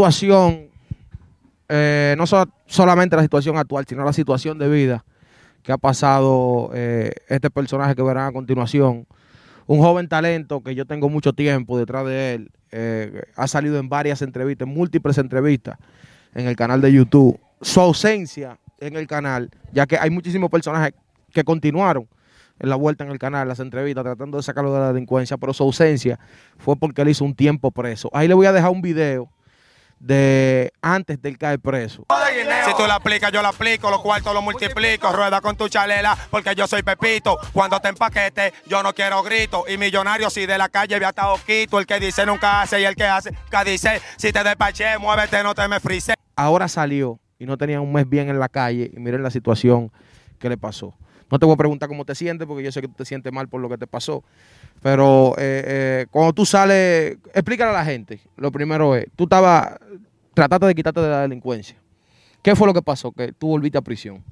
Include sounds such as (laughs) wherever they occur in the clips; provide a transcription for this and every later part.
situación, eh, no so- solamente la situación actual, sino la situación de vida que ha pasado eh, este personaje que verán a continuación. Un joven talento que yo tengo mucho tiempo detrás de él. eh, ha salido en varias entrevistas, en múltiples entrevistas en el canal de YouTube. Su ausencia en el canal, ya que hay muchísimos personajes que continuaron en la vuelta en el canal, las entrevistas, tratando de sacarlo de la delincuencia, pero su ausencia fue porque él hizo un tiempo preso. Ahí le voy a dejar un video de antes del caer preso. Si tú la aplicas, yo la aplico, los cuartos los multiplico, rueda con tu chalela, porque yo soy Pepito. Cuando te empaquete, yo no quiero grito. Y millonario, si de la calle había estado quito, el que dice nunca hace y el que hace, nunca dice. Si te despaché, muévete, no te me frise. Ahora salió y no tenía un mes bien en la calle y miren la situación que le pasó. No te voy a preguntar cómo te sientes porque yo sé que tú te sientes mal por lo que te pasó. Pero eh, eh, cuando tú sales, explícale a la gente. Lo primero es, tú estabas, trataste de quitarte de la delincuencia. ¿Qué fue lo que pasó? Que tú volviste a prisión.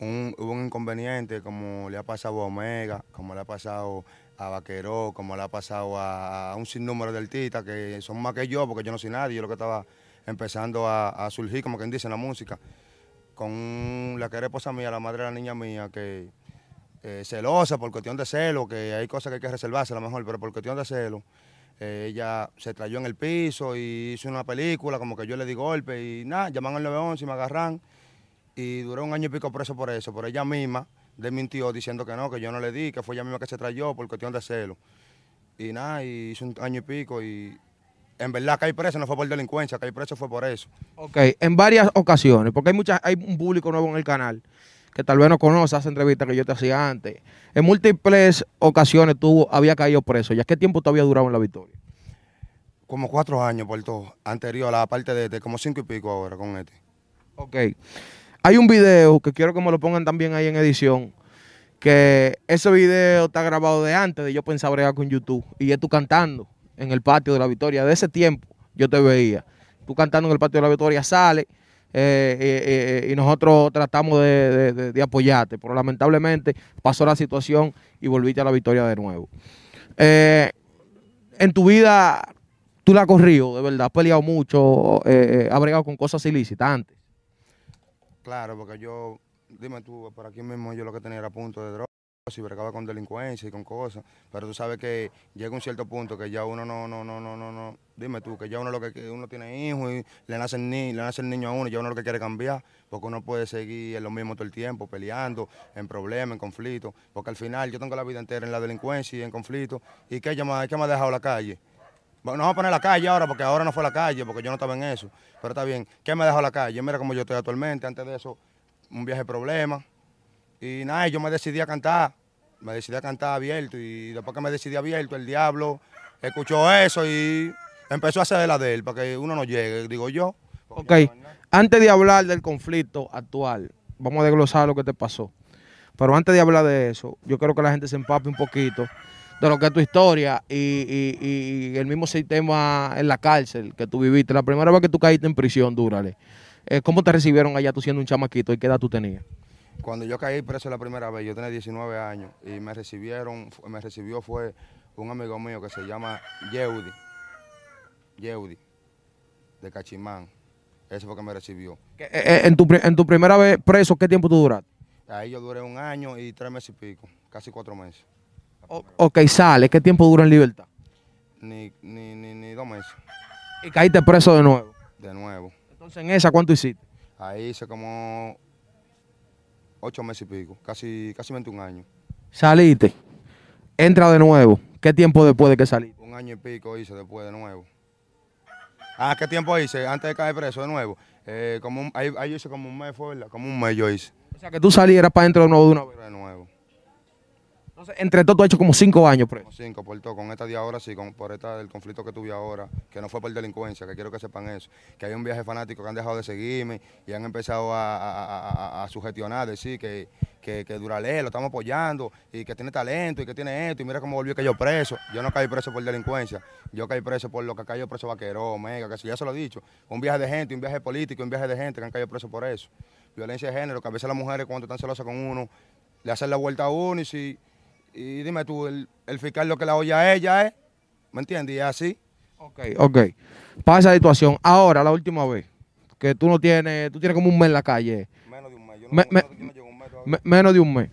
un, hubo un inconveniente como le ha pasado a Omega, como le ha pasado a Vaqueró, como le ha pasado a, a un sinnúmero de artistas que son más que yo, porque yo no soy nadie, yo lo que estaba empezando a, a surgir, como quien dice, en la música, con la que era esposa mía, la madre de la niña mía, que eh, celosa por cuestión de celo, que hay cosas que hay que reservarse a lo mejor, pero por cuestión de celo, eh, ella se trayó en el piso y hizo una película, como que yo le di golpe y nada, llaman al 911 y me agarran y duró un año y pico preso por eso, por ella misma desmintió diciendo que no, que yo no le di, que fue ella misma que se trayó por cuestión de celo. Y nada, y hizo un año y pico y en verdad caí preso no fue por delincuencia, caí preso fue por eso. Ok, en varias ocasiones, porque hay muchas, hay un público nuevo en el canal que tal vez no conoce esas entrevistas que yo te hacía antes. En múltiples ocasiones tú habías caído preso. ¿Ya qué tiempo tú habías durado en la victoria? Como cuatro años por todo, anterior a la parte de este, como cinco y pico ahora con este. Ok. Hay un video que quiero que me lo pongan también ahí en edición. Que ese video está grabado de antes de yo pensar bregar con YouTube. Y es tú cantando en el patio de la Victoria. De ese tiempo yo te veía. Tú cantando en el patio de la Victoria sale eh, eh, eh, y nosotros tratamos de, de- de- apoyarte. Pero lamentablemente pasó la situación y volviste a la Victoria de nuevo. En tu vida, tú la has corrido, de verdad. Has peleado mucho, has bregado con cosas ilícitas antes. Claro, porque yo, dime tú, por aquí mismo yo lo que tenía era punto de droga, y bregaba con delincuencia y con cosas, pero tú sabes que llega un cierto punto que ya uno no, no, no, no, no, no, dime tú, que ya uno lo que uno tiene hijos y le nace, el ni, le nace el niño a uno y ya uno lo que quiere cambiar, porque uno puede seguir en lo mismo todo el tiempo, peleando, en problemas, en conflictos, porque al final yo tengo la vida entera en la delincuencia y en conflictos, ¿y qué, me, qué me ha dejado la calle? Bueno, vamos a poner la calle ahora, porque ahora no fue la calle, porque yo no estaba en eso. Pero está bien. ¿Qué me dejó la calle? Mira cómo yo estoy actualmente. Antes de eso, un viaje de problemas. Y nada, yo me decidí a cantar. Me decidí a cantar abierto. Y después que me decidí abierto, el diablo escuchó eso y empezó a hacer la de él, para que uno no llegue, digo yo. Ok, antes de hablar del conflicto actual, vamos a desglosar lo que te pasó. Pero antes de hablar de eso, yo quiero que la gente se empape un poquito de lo que es tu historia y, y- y el mismo sistema en la cárcel que tú viviste. La primera vez que tú caíste en prisión, dúrale. Eh, ¿Cómo te recibieron allá tú siendo un chamaquito y qué edad tú tenías? Cuando yo caí preso la primera vez, yo tenía 19 años y me recibieron, me recibió fue un amigo mío que se llama Yeudi, Yeudi, de Cachimán. Ese fue que me recibió. Eh, eh, en, tu, en tu primera vez preso, ¿qué tiempo tú duraste? Ahí yo duré un año y tres meses y pico, casi cuatro meses. O- ok, sale, ¿qué tiempo dura en libertad? Ni, ni, ni, ni dos meses, Y caíste preso de nuevo. de nuevo. Entonces, en esa, ¿cuánto hiciste? Ahí hice como ocho meses y pico, casi, casi 21 años. Saliste, entra de nuevo. ¿Qué tiempo después de que saliste? Un año y pico hice después de nuevo. Ah, ¿qué tiempo hice? Antes de caer preso de nuevo. Eh, como un- ahí, ahí hice como un mes, fue verdad, como un mes yo hice. O sea, que tú salieras para dentro de nuevo de una vez. De nuevo. Entonces, entre todo, tú has hecho como cinco años. Como cinco por todo, con esta de ahora sí, con, por esta del conflicto que tuve ahora, que no fue por delincuencia, que quiero que sepan eso, que hay un viaje fanático que han dejado de seguirme y han empezado a, a- a- a sugestionar, decir que, que, que Duralé lo estamos apoyando y que tiene talento y que tiene esto y mira cómo volvió que yo preso. Yo no caí preso por delincuencia, yo caí preso por lo que cayó preso Vaqueró, Omega, que si ya se lo he dicho, un viaje de gente, un viaje político, un viaje de gente que han caído preso por eso. Violencia de género, que a veces las mujeres cuando están celosas con uno, le hacen la vuelta a uno y si y dime tú, el, el fiscal lo que la oye a ella es, ¿me entiendes? Y es así. Ok, ok. Para esa situación. Ahora, la última vez, que tú no tienes, tú tienes como un mes en la calle, Menos de un mes. Yo Me- no, me- yo no- yo no llego a un mes todavía. me- menos de un mes.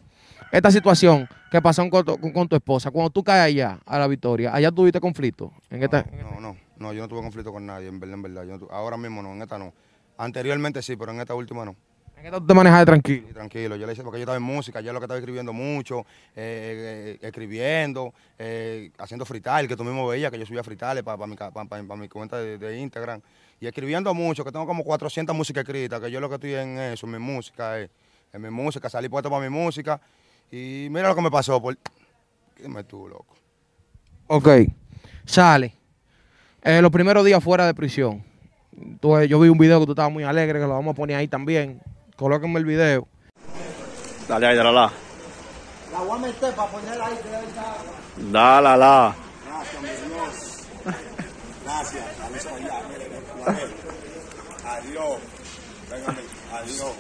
Esta situación que pasó con tu, con- con tu esposa, cuando tú caes allá a la victoria, allá tuviste conflicto. En esta, No, no, no, yo no tuve conflicto con nadie, en verdad, en verdad. Yo no tu- ahora mismo no, en esta no. Anteriormente sí, pero en esta última no. Esta tú te manejas de tranquilo. Tranquilo, yo le hice porque yo estaba en música, yo lo que estaba escribiendo mucho, eh, eh, escribiendo, eh, haciendo frital, que tú mismo veías que yo subía fritales para mi, ca- pa- pa- pa mi cuenta de, de Instagram. Y escribiendo mucho, que tengo como 400 músicas escritas, que yo lo que estoy en eso, en mi música, eh, en mi música, salí puesto para mi música. Y mira lo que me pasó, por... Dime tú, loco. Ok. Sale. Eh, los primeros días fuera de prisión. Eh, yo vi un video que tú estabas muy alegre, que lo vamos a poner ahí también. Colóquenme el video. Dale ahí, dale la. La voy a meter para ponerla ahí. que está. Dale la. Gracias, mi Dios. Gracias. Dale eso allá. Mire, mire. Adiós. Adiós.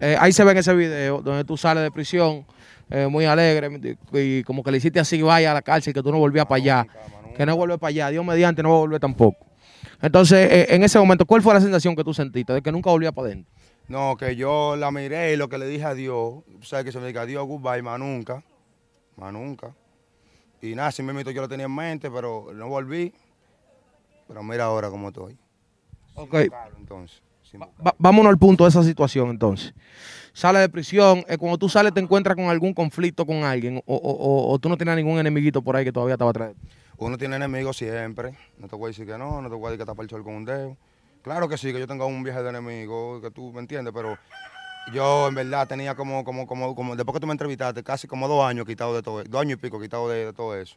Eh, ahí se ve en ese video donde tú sales de prisión eh, muy alegre y como que le hiciste así, vaya a la cárcel, que tú no volvías para allá. Que no vuelves para allá. Dios mediante no va a volver tampoco. Entonces, eh, en ese momento, ¿cuál fue la sensación que tú sentiste de que nunca volvía para adentro? No, que yo la miré y lo que le dije a Dios, sabes que se me diga adiós, goodbye, más nunca, más nunca. Y nada, si me invito yo lo tenía en mente, pero no volví. Pero mira ahora cómo estoy. Ok. Buscarlo, entonces. sin buscar. Va- vámonos al punto de esa situación entonces. Sales de prisión, eh, cuando tú sales te encuentras con algún conflicto con alguien o, o- o- o tú no tienes ningún enemiguito por ahí que todavía estaba atrás. Uno tiene enemigos siempre. No te voy a decir que no, no te voy a decir que tapar el sol con un dedo. Claro que sí, que yo tengo un viaje de enemigos, que tú me entiendes, pero yo en verdad tenía como, como, como, como, después que tú me entrevistaste, casi como dos años quitado de todo, dos años y pico quitado de, todo eso.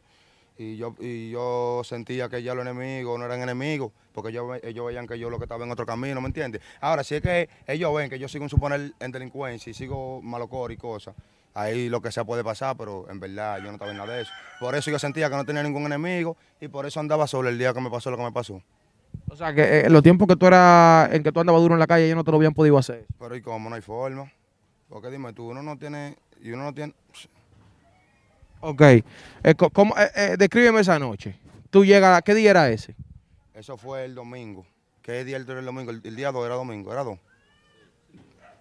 Y yo, y yo sentía que ya los enemigos no eran enemigos, porque ellos, ellos veían que yo lo que estaba en otro camino, ¿me entiendes? Ahora, si es que ellos ven que yo sigo en suponer en delincuencia y sigo malocor y cosas, ahí lo que sea puede pasar, pero en verdad yo no estaba en nada de eso. Por eso yo sentía que no tenía ningún enemigo y por eso andaba solo el día que me pasó lo que me pasó. O sea, que eh, los tiempos que tú eras, en que tú andabas duro en la calle, ellos no te lo habían podido hacer. Pero ¿y cómo? No hay forma. Porque dime tú, uno no tiene, y uno no tiene, Ok. Eh, ¿cómo, eh, eh, descríbeme esa noche. Tú llegas, ¿qué día era ese? eso fue el domingo. ¿Qué día era el domingo? El, el día 2 era domingo, ¿era 2?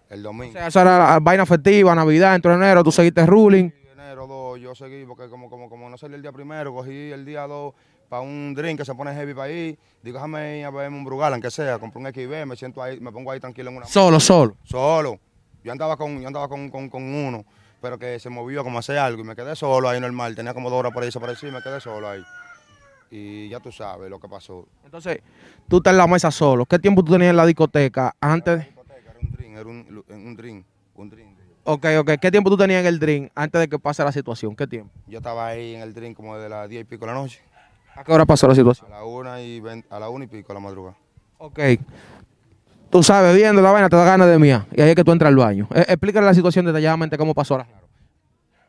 El O domingo. sea, esa era la vaina festiva, Navidad, entro de enero, tú seguiste ruling. enero 2 yo seguí porque como, como, como no salí el día primero, cogí el día 2 para un drink que se pone heavy para ahí. Digo, déjame ir a beberme un Brugal, aunque sea, compré un XB, me siento ahí, me pongo ahí tranquilo en una Solo, solo. solo. Yo andaba con, yo andaba con, con, con uno, pero que se movió como a hacer algo y me quedé solo ahí normal. Tenía como dos horas por ahí desaparecí y me quedé solo ahí. Y ya tú sabes lo que pasó. Entonces, tú estás en la mesa solo. ¿Qué tiempo tú tenías en la discoteca antes? Era un drink, era un, un drink, un drink. Ok, ok. ¿Qué tiempo tú tenías en el drink antes de que pase la situación? ¿Qué tiempo? Yo estaba ahí en el drink como de las 10 y pico de la noche, ¿A qué hora pasó la situación? a la una y, vein- a la una y pico de la madrugada. Ok. Tú sabes, viendo la vaina, te da ganas de mía. Y ahí es que tú entras al baño. Eh, explícale la situación detalladamente cómo pasó la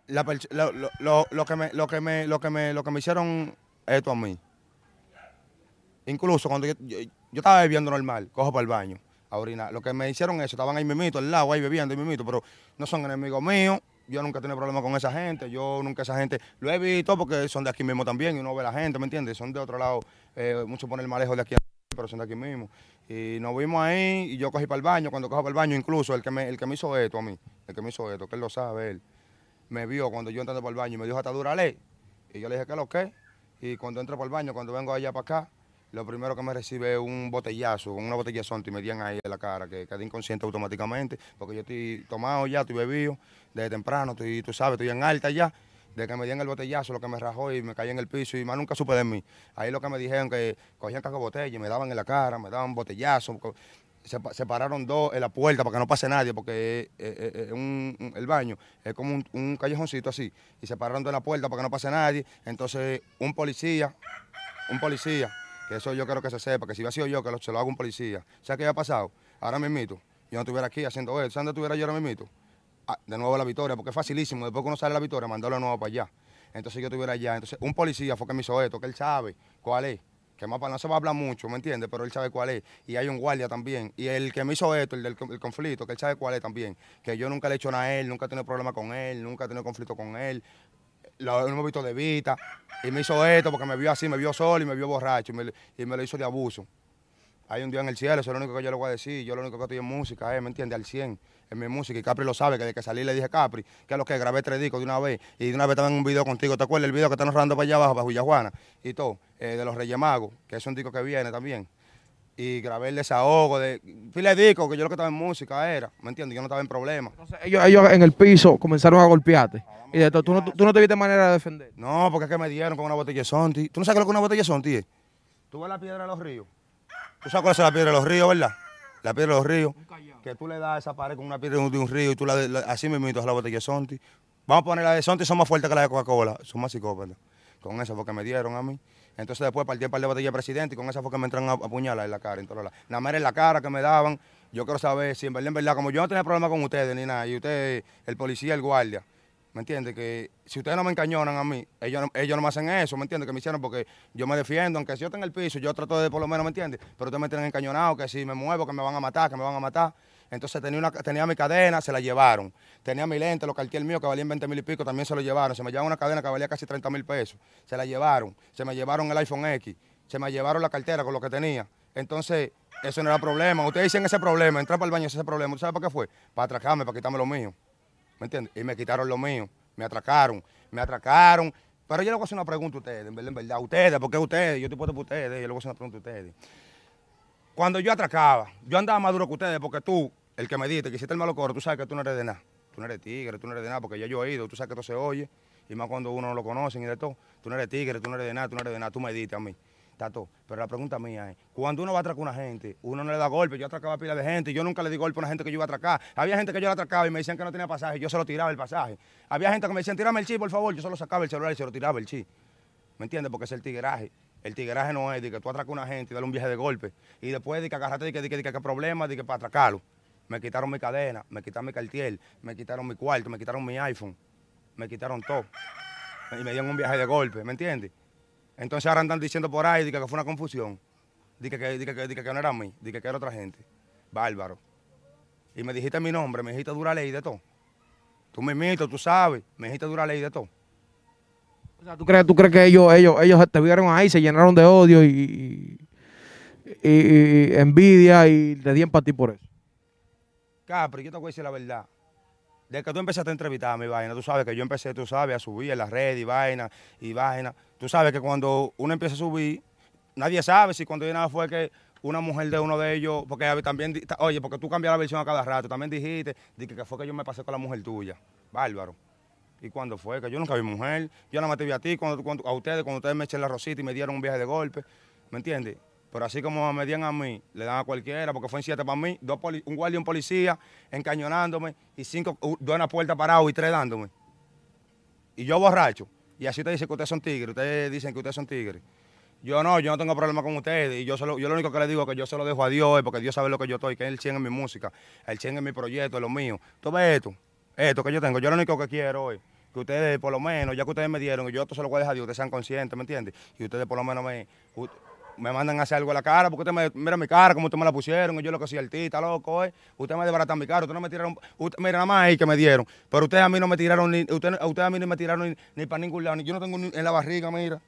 La lo, lo- lo- lo que me, lo, que me, lo, que me, lo que me hicieron esto a mí. Incluso cuando yo, yo, yo estaba bebiendo normal, cojo para el baño a orinar. Lo que me hicieron eso, estaban ahí mimito, al lado, ahí bebiendo, ahí mimito, pero no son enemigos míos. Yo nunca he tenido problemas con esa gente. Yo nunca esa gente lo he visto porque son de aquí mismo también y uno ve la gente, ¿me entiendes? Son de otro lado. Eh, muchos ponen lejos de aquí, pero son de aquí mismo. Y nos vimos ahí y yo cogí para el baño. Cuando cojo para el baño, incluso el que, me, el que me hizo esto a mí, el que me hizo esto, que él lo sabe, él, me vio cuando yo entré para el baño y me dijo, hasta dura ley. Y yo le dije, ¿qué lo que? Y cuando entro para el baño, cuando vengo allá para acá, lo primero que me recibe es un botellazo, una botella de sonto y me dieron ahí en la cara, que quedé inconsciente automáticamente, porque yo estoy tomado ya, estoy bebido, desde temprano, estoy, tú sabes, estoy en alta ya. De que me dieron el botellazo, lo que me rajó y me caí en el piso y más nunca supe de mí. Ahí lo que me dijeron que cogían caco de botella y me daban en la cara, me daban botellazo. Se, se pararon dos en la puerta para que no pase nadie, porque eh, eh, eh, un- un- el baño es como un, un callejoncito así. Y se pararon dos en la puerta para que no pase nadie. Entonces, un policía, un policía, eso yo quiero que se sepa, que si hubiera sido yo, que se lo hago un policía. ¿Sabes qué había pasado? Ahora mismito, yo no estuviera aquí haciendo eso. ¿Sabes dónde estuviera yo ahora mismito? Ah, de nuevo la victoria, porque es facilísimo. Después que uno sale la victoria, mandarlo de nuevo para allá. Entonces yo estuviera allá. Entonces, un policía fue que me hizo esto, que él sabe cuál es. Que más para no se va a hablar mucho, ¿me entiendes? Pero él sabe cuál es. Y hay un guardia también. Y el que me hizo esto, el del con- el conflicto, que él sabe cuál es también. Que yo nunca le he hecho nada a él, nunca he tenido problema con él, nunca he tenido conflicto con él. Lo hemos visto de vista, y me hizo esto porque me vio así, me vio solo y me vio borracho, y me, y me lo hizo de abuso. Hay un Dios en el cielo, eso es lo único que yo le voy a decir. Yo lo único que estoy en música, eh, ¿me entiende? Al 100, en mi música. Y Capri lo sabe, que desde que salí le dije, Capri, que es lo que grabé tres discos de una vez. Y de una vez estaba en un video contigo. ¿Te acuerdas el video que están rodando para allá abajo, para Villajuana? Y todo, eh, de los Reyes Magos, que es un disco que viene también. Y grabé el desahogo de pile de discos, que yo lo que estaba en música era, ¿me entiendes? Yo no estaba en problemas. Entonces, ellos, ellos en el piso comenzaron a golpearte. Y de todo, tú, no, tú no te viste manera de defender. No, porque es que me dieron con una botella de Sonti. ¿Tú no sabes lo que es una botella de Sonti? eh? ¿Tú ves la piedra de los ríos? ¿Tú sabes cuál es la piedra de los ríos, verdad? La piedra de los ríos. Que tú le das a esa pared con una piedra de un, río y tú la, la- así mismo es la botella de Sonti. Vamos a poner la de Sonti, son más fuertes que la de Coca-Cola. Son más psicópatas. Con esa fue que me dieron a mí. Entonces después partí el par de botellas de presidente y con esa fue que me entraron a, a puñalar en la cara. En lados. Nada más en la cara que me daban. Yo quiero saber si en verdad, en verdad, como yo no tenía problema con ustedes ni nada, y usted, el policía, el guardia, ¿me entiende? Que si ustedes no me encañonan a mí, ellos, ellos no me hacen eso, ¿me entiende? Que me hicieron porque yo me defiendo, aunque si yo en el piso, yo trato de por lo menos, ¿me entiende? Pero ustedes me tienen encañonado, que si me muevo, que me van a matar, que me van a matar. Entonces tenía, una, tenía mi cadena, se la llevaron. Tenía mi lente, los cartier mío que valían 20 mil y pico, también se lo llevaron. Se me llevaron una cadena que valía casi 30 mil pesos. Se la llevaron. Se me llevaron el iPhone X. Se me llevaron la cartera con lo que tenía. Entonces, eso no era problema. Ustedes dicen ese problema, entrar para el baño, ese es el problema. ¿Tú sabes para qué fue? Para atracarme, para quitarme lo mío. ¿Me entiendes? Y me quitaron lo mío. Me atracaron. Me atracaron. Pero yo le voy a hacer una pregunta a ustedes, en verdad, en verdad. Ustedes, porque ustedes, yo estoy puesto por ustedes, yo le voy a hacer una pregunta a ustedes. Cuando yo atracaba, yo andaba más duro que ustedes porque tú, el que me diste, que hiciste el malo coro, tú sabes que tú no eres de nada. Tú no eres tigre, tú no eres de nada, porque ya yo he ido, tú sabes que esto se oye, y más cuando uno no lo conoce y de todo. Tú no eres tigre, tú no eres de nada, tú no eres de nada, tú me diste a mí. Todo. Pero la pregunta mía es, cuando uno va a atracar a una gente, uno no le da golpe, yo atracaba a pila de gente, yo nunca le di golpe a una gente que yo iba a atracar. Había gente que yo la atracaba y me decían que no tenía pasaje, yo se lo tiraba el pasaje. Había gente que me decían, tírame el chi, por favor, yo solo sacaba el celular y se lo tiraba el chi. ¿Me entiendes? Porque es el tigueraje. El tigueraje no es de que tú atracas a una gente y dale un viaje de golpe. Y después de que agarrate de que, de que, que, que problema, de que para atracarlo. Me quitaron mi cadena, me quitaron mi cartier, me quitaron mi cuarto, me quitaron mi iPhone, me quitaron todo. Y me dieron un viaje de golpe, ¿me entiendes? Entonces ahora andan diciendo por ahí de que, fue una confusión. De que, que, que, no era a mí, de que, era otra gente. Bárbaro. Y me dijiste mi nombre, me dijiste dura ley de todo. Tú me imitas, tú sabes, me dijiste dura ley de todo. O sea, ¿tú crees, tú crees que ellos, ellos, ellos te vieron ahí, se llenaron de odio y, y- y envidia y le di para ti por eso? Capri, yo te voy a decir la verdad. Desde que tú empezaste a entrevistar mi vaina, tú sabes que yo empecé, tú sabes, a subir en las redes y vaina y vaina. Tú sabes que cuando uno empieza a subir, nadie sabe si cuando yo nada fue que una mujer de uno de ellos, porque también, oye, porque tú cambias la versión a cada rato, también dijiste di que, fue que yo me pasé con la mujer tuya. Bárbaro. ¿Y cuándo fue? Que yo nunca vi mujer. Yo nada más te vi a ti, cuando, cuando- a ustedes, cuando ustedes me echaron la rosita y me dieron un viaje de golpe. ¿Me entiendes? Pero así como me dieron a mí, le dan a cualquiera, porque fue en siete para mí, dos un guardia y un policía encañonándome, y cinco, dos en la puerta parados y tres dándome. Y yo borracho. Y así ustedes dicen que ustedes son tigres, ustedes dicen que ustedes son tigres. Yo no, yo no tengo problema con ustedes. Y yo, solo, yo lo único que les digo es que yo se lo dejo a Dios, porque Dios sabe lo que yo estoy, que el 100 en mi música, el 100 en mi proyecto, lo mío. Tú ves esto, esto que yo tengo, yo lo único que quiero es que ustedes, por lo menos, ya que ustedes me dieron, y yo esto se lo voy a dejar a Dios, ustedes sean conscientes, ¿me entiendes? Y ustedes por lo menos me, me mandan a hacer algo a la cara, porque ustedes me, mira mi cara, como ustedes me la pusieron, y yo lo que soy artista, loco, ¿eh? Ustedes me desbaratan mi cara, ustedes no me tiraron, usted- mira, nada más ahí que me dieron, pero ustedes a mí no me tiraron, ni, ustedes a mí no me tiraron ni, para ningún lado, ni yo no tengo ni- en la barriga, mira.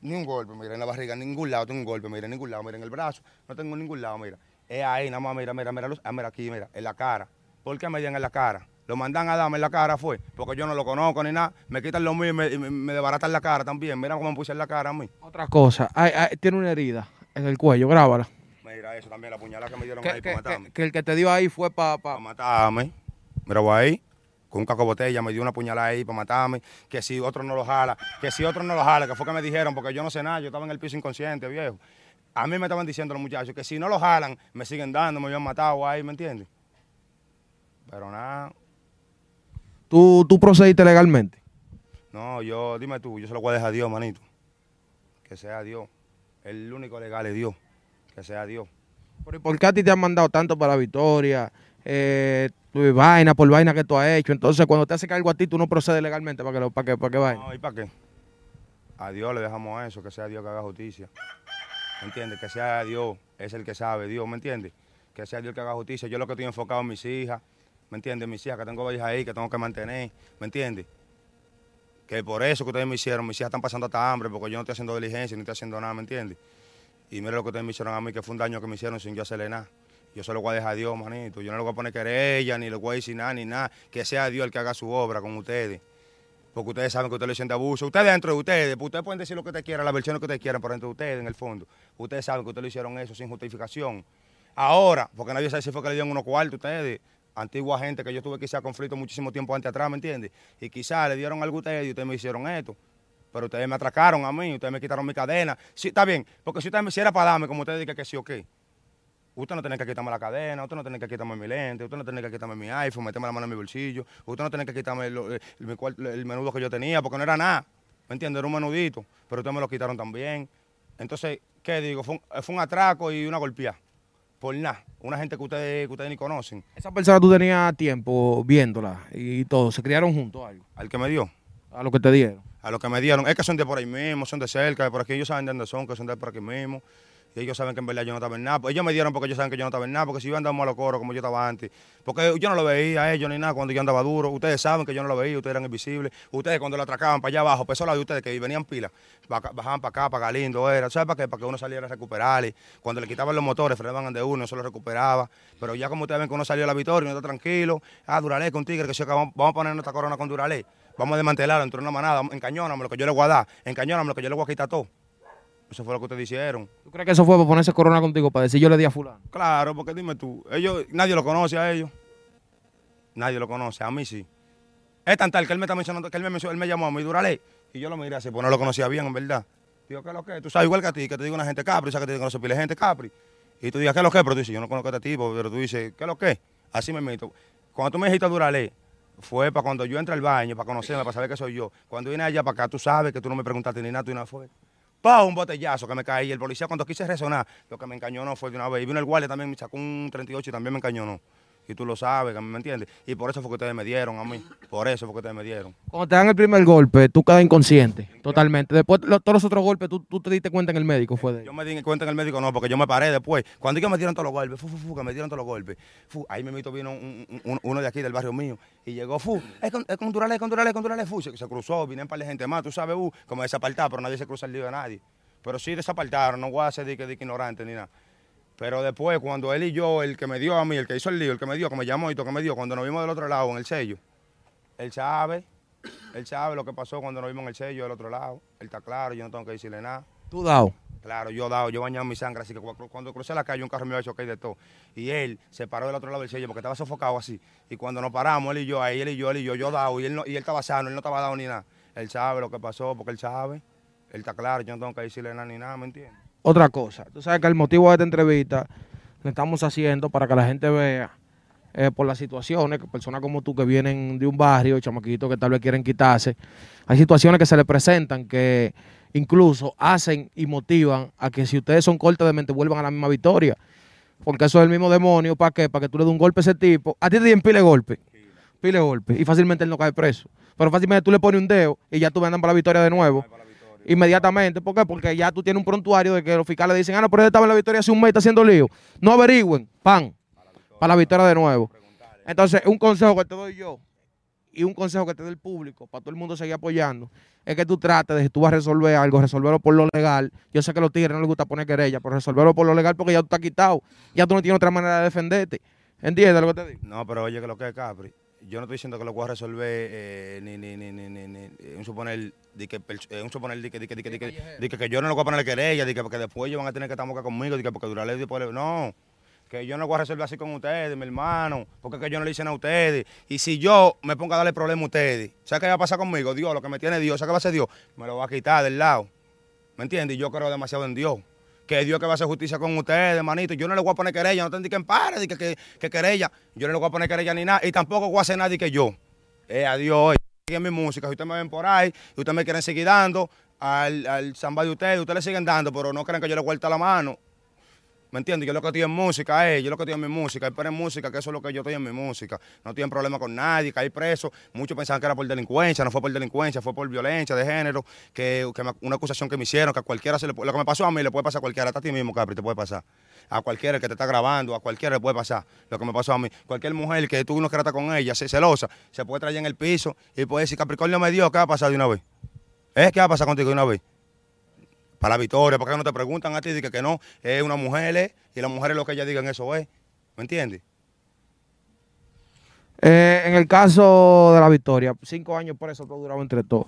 Ni un golpe, mira, en la barriga, en ningún lado tengo un golpe, mira, en ningún lado, mira, en el brazo, no tengo en ningún lado, mira. Es ahí, nada más, mira, mira, mira, luz- ah, mira aquí, mira, en la cara. ¿Por qué me dieron en la cara? Lo mandan a darme en la cara fue, porque yo no lo conozco ni nada, me quitan lo mío y me, me, me desbaratan la cara también, mira cómo me puse en la cara a mí. Otra cosa, tiene una herida en el cuello, grábala. Mira eso también, la puñalada que me dieron ahí para matarme. que- que el que te dio ahí fue para... Para matarme. Mira, voy ahí, con un caco botella, me dio una puñalada ahí para matarme, que si otro no lo jala, que si otro no lo jala, que fue que me dijeron, porque yo no sé nada, yo estaba en el piso inconsciente, viejo. A mí me estaban diciendo los muchachos que si no lo jalan, me siguen dando, me habían matado ahí, ¿me entiendes? Pero nada, ¿Tú, tú procediste legalmente. no, yo, dime tú, yo se lo voy a dejar a Dios, manito. Que sea Dios. El único legal es Dios. Que sea Dios. Pero ¿y ¿Por qué a ti te han mandado tanto para la victoria? Eh, tu vaina por vaina que tú has hecho. Entonces, cuando te hace algo a ti, tú no procedes legalmente para que, lo- para que, para que vaya. No, ¿y para qué? A Dios le dejamos eso, que sea Dios que haga justicia. ¿Me entiendes? Que sea Dios, es el que sabe, Dios, ¿me entiendes? Que sea Dios que haga justicia. Yo lo que estoy enfocado en mis hijas, ¿me entiendes? Mis hijas, que tengo hijas ahí, que tengo que mantener, ¿me entiendes? Que por eso que ustedes me hicieron, mis hijas están pasando hasta hambre, porque yo no estoy haciendo diligencia, ni estoy haciendo nada, ¿me entiendes? Y mire lo que ustedes me hicieron a mí, que fue un daño que me hicieron sin yo hacerle nada. Yo se lo voy a dejar a Dios, manito. Yo no le voy a poner querella, ni le voy a decir nada, ni nada. Que sea Dios el que haga su obra con ustedes. Porque ustedes saben que ustedes le de abuso. Ustedes dentro de ustedes, pues ustedes pueden decir lo que ustedes quieran, la versión que ustedes quieran, pero dentro de ustedes, en el fondo. Ustedes saben que ustedes lo hicieron eso sin justificación. Ahora, porque nadie sabe si fue que le dieron unos cuartos a ustedes, antigua gente que yo tuve quizá conflicto muchísimo tiempo antes atrás, ¿me entiendes? Y quizás le dieron algo a ustedes y ustedes me hicieron esto. Pero ustedes me atracaron a mí, ustedes me quitaron mi cadena. Sí, está bien, porque si ustedes me hicieran para darme, como ustedes dicen que sí o qué. Usted no tiene que quitarme la cadena, usted no tiene que quitarme mi lente, usted no tiene que quitarme mi iPhone, meterme la mano en mi bolsillo, usted no tiene que quitarme lo- el, menudo que yo tenía, porque no era nada, ¿me entiende? Era un menudito, pero ustedes me lo quitaron también. Entonces, ¿qué digo? Fue un, fue un atraco y una golpeada, por nada, una gente que ustedes, que ustedes ni conocen, Esa persona tú tenías tiempo viéndola y todo, se criaron juntos algo, al que me dio. a lo que te dieron. a lo que me dieron. Es que son de por ahí mismo, son de cerca, de por aquí. Ellos saben de dónde son, que son de por aquí mismo. Y ellos saben que en verdad yo no estaba en nada. Ellos me dieron porque ellos saben que yo no estaba en nada. Porque si yo andaba malo coro como yo estaba antes. Porque yo no lo veía a ellos ni nada cuando yo andaba duro. Ustedes saben que yo no lo veía, ustedes eran invisibles. Ustedes cuando lo atracaban para allá abajo, pues solo de ustedes que venían pilas, baja- bajaban para acá, para Galindo, era. ¿Sabes para qué? Para que uno saliera a recuperarle. Cuando le quitaban los motores, frenaban de uno, eso lo recuperaba. Pero ya como ustedes ven que uno salió a la victoria, uno está tranquilo. Ah, Duralé con Tigre, que se vamos, vamos a poner nuestra corona con Duralé. Vamos a desmantelarlo entre una manada, encañóname lo que yo le voy a dar, encañóname lo que yo le voy a quitar todo. Eso fue lo que ustedes hicieron. ¿Tú crees que eso fue para ponerse corona contigo, para decir yo le di a fulano? Claro, porque dime tú, ellos, nadie lo conoce a ellos. Nadie lo conoce, a mí sí. Es tan tal que él me está mencionando, que él me, mencionó- él me llamó a mí, Duralé, y yo lo miré así, pues no lo conocía bien, en verdad. Digo, ¿qué es lo que? Tú sabes igual que a ti, que te digo una gente Capri, sabes que te conoce pila de gente Capri. Y tú digas, ¿qué es lo que? Pero tú dices, yo no conozco a este tipo, pero tú dices, ¿qué es lo que? Así me meto. Cuando tú me dijiste Duralé, fue para cuando yo entré al baño, para conocerme, para saber que soy yo. Cuando vine allá para acá, tú sabes que tú no me preguntaste ni nada, tú y nada fue. Pa, un botellazo que me caí. Y el policía cuando quise resonar, lo que me encañonó fue de una vez. Y vino el guardia también, me sacó un 38 y también me encañonó. Y tú lo sabes, que ¿me entiendes? Y por eso fue que ustedes me dieron a mí. Por eso fue que ustedes me dieron. Cuando te dan el primer golpe, tú quedas inconsciente, totalmente. Después, lo- todos los otros golpes, tú, tú te diste cuenta en el médico, fue de Yo me di cuenta en el médico, no, porque yo me paré después. Cuando ellos me dieron todos los golpes, fu, fu, fu, que me dieron todos los golpes. Fu, ahí me vino un- un- un- uno de aquí del barrio mío y llegó, fu, es con, es con Durales, es con Durales, es con Durales, fu, se, se cruzó, vine un par de gente más, tú sabes, uh, como desapartar, pero nadie se cruza el lío de nadie. Pero sí desapartaron, no voy a ser de que, de que ignorante ni nada. Pero después, cuando él y yo, el que me dio a mí, el que hizo el lío, el que me dio, que me llamó y todo que me dio, cuando nos vimos del otro lado en el sello, él sabe, él sabe lo que pasó cuando nos vimos en el sello del otro lado. Él está claro, yo no tengo que decirle nada. Tú dado. Claro, yo dado, yo he bañado mi sangre, así que cu- cuando crucé la calle un carro me iba a chocar y de todo. Y él se paró del otro lado del sello porque estaba sofocado así. Y cuando nos paramos, él y yo, ahí él y yo, él y yo, yo dado, y él, no- y él estaba sano, él no estaba dado ni nada. Él sabe lo que pasó porque él sabe. Él está claro, yo no tengo que decirle nada ni nada, ¿me entiendes? Otra cosa, tú sabes que el motivo de esta entrevista lo estamos haciendo para que la gente vea eh, por las situaciones, que personas como tú que vienen de un barrio, chamaquitos que tal vez quieren quitarse, hay situaciones que se les presentan que incluso hacen y motivan a que si ustedes son cortos de mente vuelvan a la misma victoria. Porque eso es el mismo demonio, ¿para qué? Para que tú le des un golpe a ese tipo. A ti te dicen pile golpe, pile golpe, y fácilmente él no cae preso. Pero fácilmente tú le pones un dedo y ya tú andan para la victoria de nuevo. Inmediatamente, ¿por qué? Porque ya tú tienes un prontuario de que los fiscales dicen, ah, no, pero él estaba en la victoria hace un mes, está haciendo lío. No averigüen, pan, para la victoria de nuevo. Entonces, un consejo que te doy yo y un consejo que te doy el público, para todo el mundo seguir apoyando, es que tú trates de, si tú vas a resolver algo, resolverlo por lo legal. Yo sé que a los tigres no les gusta poner querella, pero resolverlo por lo legal porque ya tú estás quitado. Ya tú no tienes otra manera de defenderte. ¿Entiendes lo que te digo? No, pero oye, que lo que es Capri, yo no estoy diciendo que lo voy a resolver, eh, ni, ni, ni, ni, eh, un suponer, de que, eh, suponer de que, de que, de que, de que, que, yo no le voy a poner querella, de que porque después ellos van a tener que estar moca conmigo, de que porque durarle después, no, que yo no lo voy a resolver así con ustedes, mi hermano, porque que yo no le dicen a ustedes, y si yo me pongo a darle problema a ustedes, ¿sabes qué va a pasar conmigo? Dios, lo que me tiene Dios, ¿sabes qué va a hacer Dios? Me lo va a quitar del lado, ¿me entiendes? Yo creo demasiado en Dios. Que Dios que va a hacer justicia con ustedes, manito. Yo no le voy a poner querella, no tendré que empare, que, que, que querella. Yo no le voy a poner querella ni nada. Y tampoco voy a hacer nada que yo. Eh, adiós. Siguen mi música. Si ustedes me ven por ahí y ustedes me quieren seguir dando al, al samba de ustedes, ustedes le siguen dando, pero no crean que yo le vuelta la mano. ¿Me entiendes? Yo lo que estoy en música, eh, yo lo que estoy en mi música, esperen música, que eso es lo que yo estoy en mi música. No tienen problema con nadie, caí preso. Muchos pensaban que era por delincuencia, no fue por delincuencia, fue por violencia de género, que, una acusación que me hicieron, que a cualquiera se le lo que me pasó a mí le puede pasar a cualquiera, hasta a ti mismo, Capri, te puede pasar. A cualquiera que te está grabando, a cualquiera le puede pasar lo que me pasó a mí. Cualquier mujer que tú no quieras con ella, celosa, se puede traer en el piso y puede decir, Capricornio me dio, ¿qué va a pasar de una vez? ¿Eh? ¿Qué va a pasar contigo de una vez? Para la victoria, porque no te preguntan a ti, de que, que no, es una mujer, eh, y las mujeres lo que ellas digan eso es, ¿me entiendes? Eh, en el caso de la victoria, cinco años por eso todo duraba entre todos.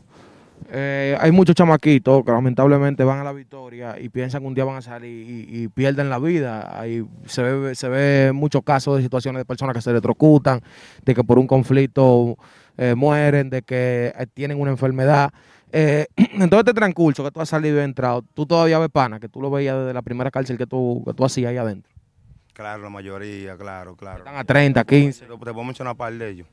Eh, hay muchos chamaquitos que lamentablemente van a la victoria y piensan que un día van a salir y, pierden la vida. Ahí se ve, se ve muchos casos de situaciones de personas que se electrocutan, de que por un conflicto eh, mueren, de que tienen una enfermedad. Eh, en todo este transcurso que tú has salido y entrado, tú todavía ves pana, que tú lo veías desde la primera cárcel que tú, que tú hacías ahí adentro. Claro, la mayoría, claro, claro. Están a 30, 15. Te, puedo mencionar un par de ellos.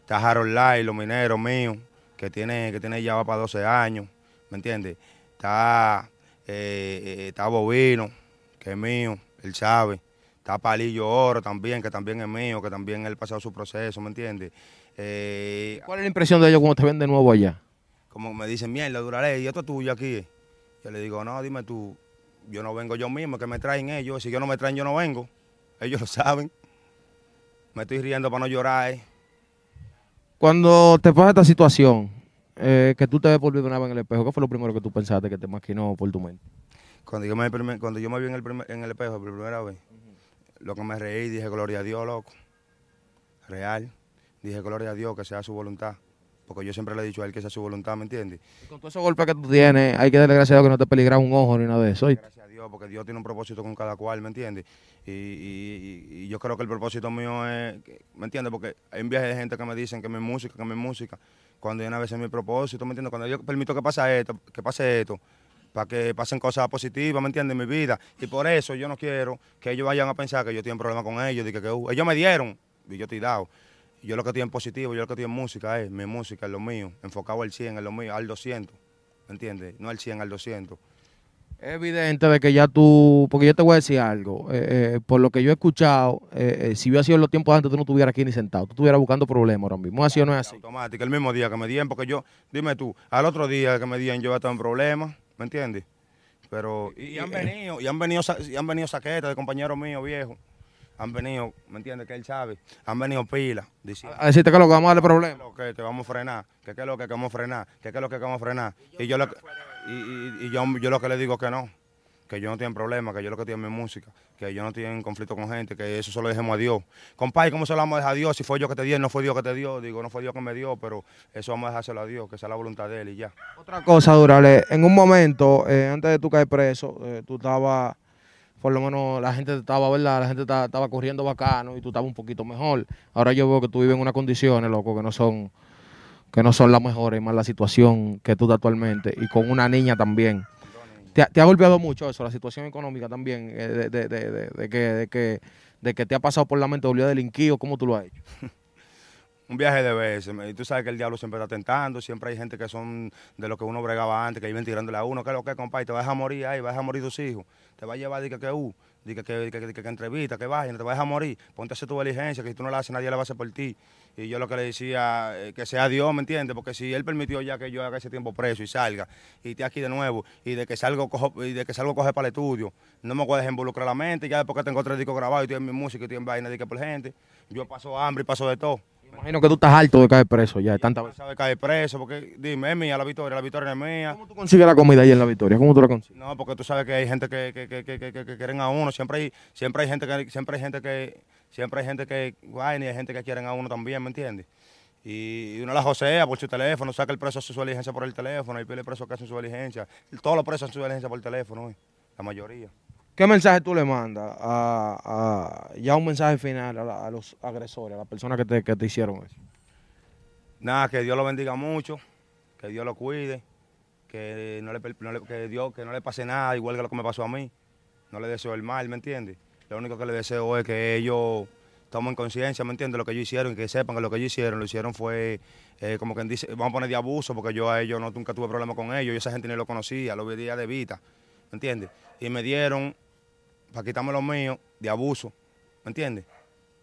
Está Harold Lai, los mineros míos, que tiene, que tiene ya va para 12 años, ¿me entiendes? Está, eh, eh, está Bovino, que es mío, él sabe. Está Palillo Oro también, que también es mío, que también él ha pasado su proceso, ¿me entiendes? Eh, ¿Cuál es la impresión de ellos cuando te ven de nuevo allá? Como me dicen, mierda, Duraley, ¿y esto es tuyo aquí? Yo le digo, no, dime tú, yo no vengo yo mismo, que me traen ellos. Si yo no me traen, yo no vengo. Ellos (laughs) lo saben. Me estoy riendo para no llorar. eh. Cuando te pasa esta situación, eh, que tú te ves por primera vez en el espejo, ¿qué fue lo primero que tú pensaste que te maquinó por tu mente? Cuando yo me, cuando yo me vi en el, primer- en el espejo por primera vez, lo que me reí, dije, gloria a Dios, loco. Real. Dije, gloria a Dios, que sea su voluntad. Porque yo siempre le he dicho a él que sea su voluntad, ¿me entiendes? Y con todos esos golpes que tú tienes, hay que darle gracias a Dios que no te peligra un ojo ni nada de eso. ¿oíste? Gracias a Dios, porque Dios tiene un propósito con cada cual, ¿me entiendes? Y, y- y- yo creo que el propósito mío es, ¿me entiendes? Porque hay un viaje de gente que me dicen que mi música, que mi música, cuando yo una vez es mi propósito, ¿me entiendes? Cuando yo permito que pase esto, que pase esto, para que pasen cosas positivas, ¿me entiendes? En mi vida. Y por eso yo no quiero que ellos vayan a pensar que yo tengo un problema con ellos, de que, que, uh, ellos me dieron y yo estoy dado. Yo lo que estoy en positivo, yo lo que estoy en música es mi música, es lo mío, enfocado al 100, es lo mío, al 200, ¿me entiendes? No al 100, al 200. Es evidente de que ya tú, porque yo te voy a decir algo, eh, eh, por lo que yo he escuchado, eh, eh, si hubiera sido en los tiempos antes, tú no estuvieras aquí ni sentado, tú estuvieras buscando problemas ahora mismo. Así o no es así. automática, el mismo día que me dieron, porque yo, dime tú, al otro día que me dieron yo estaba en problemas, ¿me entiendes? Pero, y, y han venido, y han venido, y han venido saquetas de compañeros míos viejos, han venido, ¿me entiendes? Que él sabe, han venido pilas, diciendo A decirte que lo que vamos a darle que lo que te vamos a frenar, que qué es lo que vamos a frenar, que qué es lo que vamos a frenar. Y yo lo que, y, y- y yo, yo lo que le digo es que no, que yo no tengo problema, que yo lo que tengo es mi música, que yo no tengo en conflicto con gente, que eso solo dejemos a Dios. Compadre, ¿cómo se lo vamos a dejar a Dios? Si fue yo que te di, no fue Dios que te dio, digo, no fue Dios que me dio, pero eso vamos a dejárselo a Dios, que sea la voluntad de Él y ya. Otra cosa, Durale, en un momento, eh, antes de tú caer preso, eh, tú estabas, por lo menos la gente te estaba, ¿verdad? La gente ta- estaba corriendo bacano y tú estabas un poquito mejor. Ahora yo veo que tú vives en unas condiciones, loco, que no son, que no son las mejores, más la situación que tú estás actualmente y con una niña también. ¿Te, ha- golpeado mucho eso, la situación económica también, eh, de, de- de- de- de que, de, que, de que te ha pasado por la mente, a delinquir o cómo tú lo has hecho? (laughs) Un viaje de veces, y tú sabes que el diablo siempre está tentando, siempre hay gente que son de lo que uno bregaba antes, que iban tirándole a uno, ¿qué es lo que, compadre? Te vas a morir ahí, vas a morir tus hijos, te va a llevar, di que, que, uh, di que, que, que, que, que entrevista, que vaya, te vas a morir, ponte a hacer tu diligencia, que si tú no la haces, nadie la va a hacer por ti. Y yo lo que le decía, eh, que sea Dios, ¿me entiendes? Porque si Él permitió ya que yo haga ese tiempo preso y salga, y esté aquí de nuevo, y de que salgo, cojo, y de que salgo coge para el estudio, no me voy dejar involucrar la mente, ya después que tengo tres discos grabados y estoy en mi música y estoy en vaina de que por gente, yo paso hambre y paso de todo. Imagino que tú estás harto de caer preso ya, de tanta No sabe caer preso, porque dime, es mía la victoria, la victoria es mía. ¿Cómo tú consigues la comida ahí en la victoria? ¿Cómo tú la consigues? No, porque tú sabes que hay gente que, que, que, que, que- que- quieren a uno, siempre hay, siempre hay gente que, siempre hay gente que, siempre hay gente que, guay, y hay gente que quieren a uno también, ¿me entiendes? Y, uno la josea por su teléfono, saca el preso hace su diligencia por el teléfono, y pide el preso que hacen su diligencia. Todos los presos hacen su diligencia por teléfono, hoy, la mayoría. ¿Qué mensaje tú le mandas a, ya un mensaje final a, la- a los agresores, a las personas que te, que te hicieron eso? Nada, que Dios lo bendiga mucho, que Dios lo cuide, que no le, que Dios, que no le pase nada, igual que lo que me pasó a mí. No le deseo el mal, ¿me entiendes? Lo único que le deseo es que ellos tomen conciencia, ¿me entiendes? Lo que ellos hicieron y que sepan que lo que ellos hicieron, lo hicieron fue eh, como quien dice, vamos a poner de abuso, porque yo a ellos no, nunca tuve problema con ellos, yo esa gente ni lo conocía, lo veía de vista, ¿me entiendes? Y me dieron para quitarme lo mío de abuso, ¿me entiendes?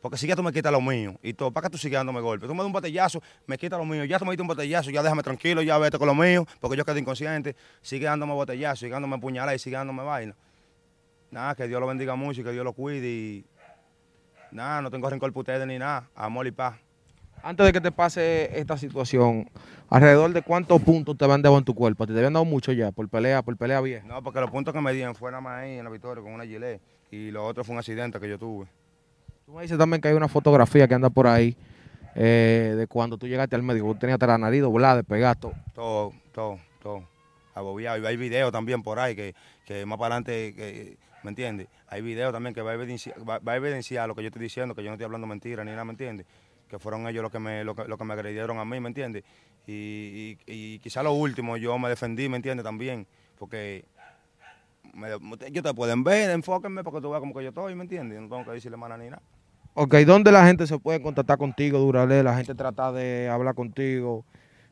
Porque si ya tú me quitas lo mío y todo, ¿para qué tú sigues dándome golpes? Tú me das un botellazo, me quitas lo mío, ya tú me diste un botellazo, ya déjame tranquilo, ya vete con lo mío, porque yo quedé inconsciente, sigue dándome botellazo, sigue dándome puñaladas y sigue dándome vaina. Nada, que Dios lo bendiga mucho y que Dios lo cuide y nada, no tengo rencor por ustedes ni nada, amor y paz. Antes de que te pase esta situación, ¿alrededor de cuántos puntos te habían dado en tu cuerpo? ¿Te habían dado mucho ya por pelea, por pelea vieja? No, porque los puntos que me dieron fue nada más ahí en la victoria con una gilet y lo otro fue un accidente que yo tuve. Tú me dices también que hay una fotografía que anda por ahí eh, de cuando tú llegaste al médico, tú tenías la nariz doblada, despegada, todo. Todo, todo, todo. Abobiado. Y hay videos también por ahí que, que más para adelante, que, ¿me entiendes? Hay videos también que va a, evidenciar, va, va a evidenciar lo que yo estoy diciendo, que yo no estoy hablando mentira ni nada, ¿me entiendes? Que fueron ellos los que me, lo que, lo que me agredieron a mí, ¿me entiendes? Y, y, y quizá lo último, yo me defendí, ¿me entiendes? También, porque me, ellos te pueden ver, enfóquenme porque tú veas como que yo estoy, ¿me entiendes? No tengo que decirle mana ni nada. Ok, ¿dónde la gente se puede contactar contigo, Durale? La gente trata de hablar contigo,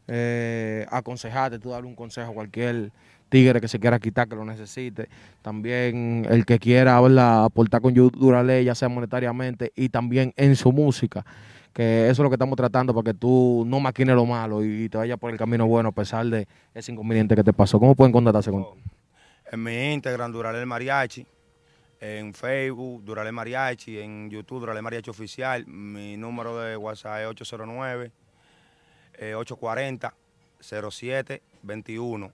eh, aconsejarte, tú darle un consejo a cualquier tigre que se quiera quitar, que lo necesite. También el que quiera hablar, aportar con Durale, ya sea monetariamente y también en su música. Que eso es lo que estamos tratando para que tú no maquines lo malo y, te vayas por el camino bueno a pesar de ese inconveniente que te pasó. ¿Cómo pueden contactarse contigo? En mi Instagram, Durale el Mariachi en Facebook, Durale Mariachi, en YouTube, Durale Mariachi Oficial. Mi número de WhatsApp es 809 840 0721.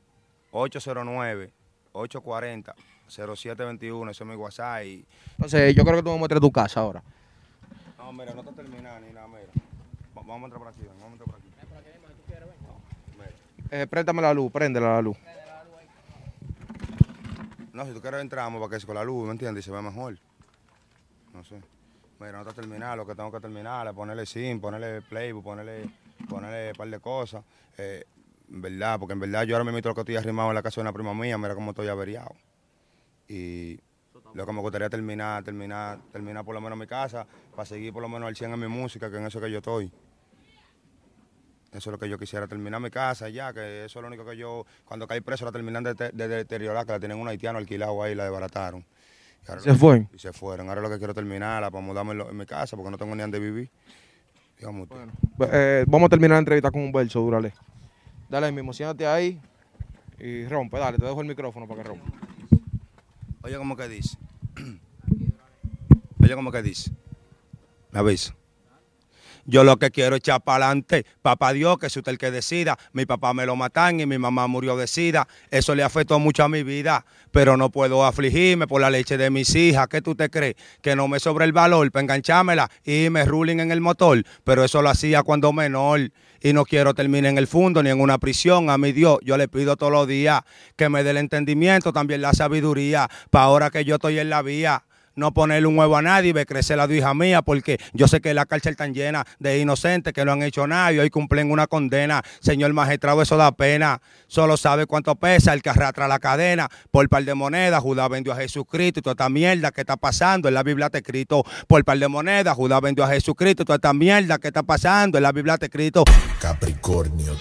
809 840 0721, ese es mi WhatsApp. Y... Entonces, yo creo que tú me muestres tu casa ahora. No, mira, no está terminada ni nada, mira. Vamos a entrar por aquí, vamos a entrar por aquí. Eh, préstame la luz, préndela la luz. No, si tú quieres entramos para que es con la luz, ¿me entiendes? Y se ve mejor. No sé. Mira, no está terminado, lo que tengo que terminar es ponerle sim, ponerle playbook, ponerle, ponerle un par de cosas. Eh, en verdad, porque en verdad yo ahora mismo lo que estoy arrimado en la casa de una prima mía, mira cómo estoy averiado. Y lo que me gustaría terminar, terminar, terminar por lo menos mi casa, para seguir por lo menos al 100 en mi música, que en eso que yo estoy. Eso es lo que yo quisiera, terminar mi casa ya, que eso es lo único que yo, cuando caí preso la terminan de, de, de deteriorar, que la tienen un haitiano alquilado ahí, la desbarataron. Y ¿Se fue? Y se fueron. Ahora lo que quiero terminar, para mudarme en, mi casa, porque no tengo ni dónde vivir. Digamos bueno, eh, vamos a terminar la entrevista con un verso, Durale. Dale mismo, siéntate ahí y rompe, dale, te dejo el micrófono para que rompa. Oye, ¿cómo que dice? (clears throat) Oye, ¿cómo que dice? ¿Me aviso? Yo lo que quiero es echar para adelante. Papá Dios, que es usted el que decida. Mi papá me lo matan y mi mamá murió de sida. Eso le afectó mucho a mi vida. Pero no puedo afligirme por la leche de mis hijas. ¿Qué tú te crees? Que no me sobre el valor para enganchármela y me ruling en el motor. Pero eso lo hacía cuando menor. Y no quiero terminar en el fondo ni en una prisión. A mi Dios, yo le pido todos los días que me dé el entendimiento, también la sabiduría. Para ahora que yo estoy en la vía no ponerle un huevo a nadie y ver crecer la hija mía, porque yo sé que la cárcel está llena de inocentes que no han hecho nada y hoy cumplen una condena. Señor magistrado, eso da pena. Solo sabe cuánto pesa el que arrastra la cadena. Por par de monedas, Judá vendió a Jesucristo y toda esta mierda que está pasando en la Biblia está escrito. Por par de monedas, Judá vendió a Jesucristo y toda esta mierda que está pasando en la Biblia está escrito. Capricornio.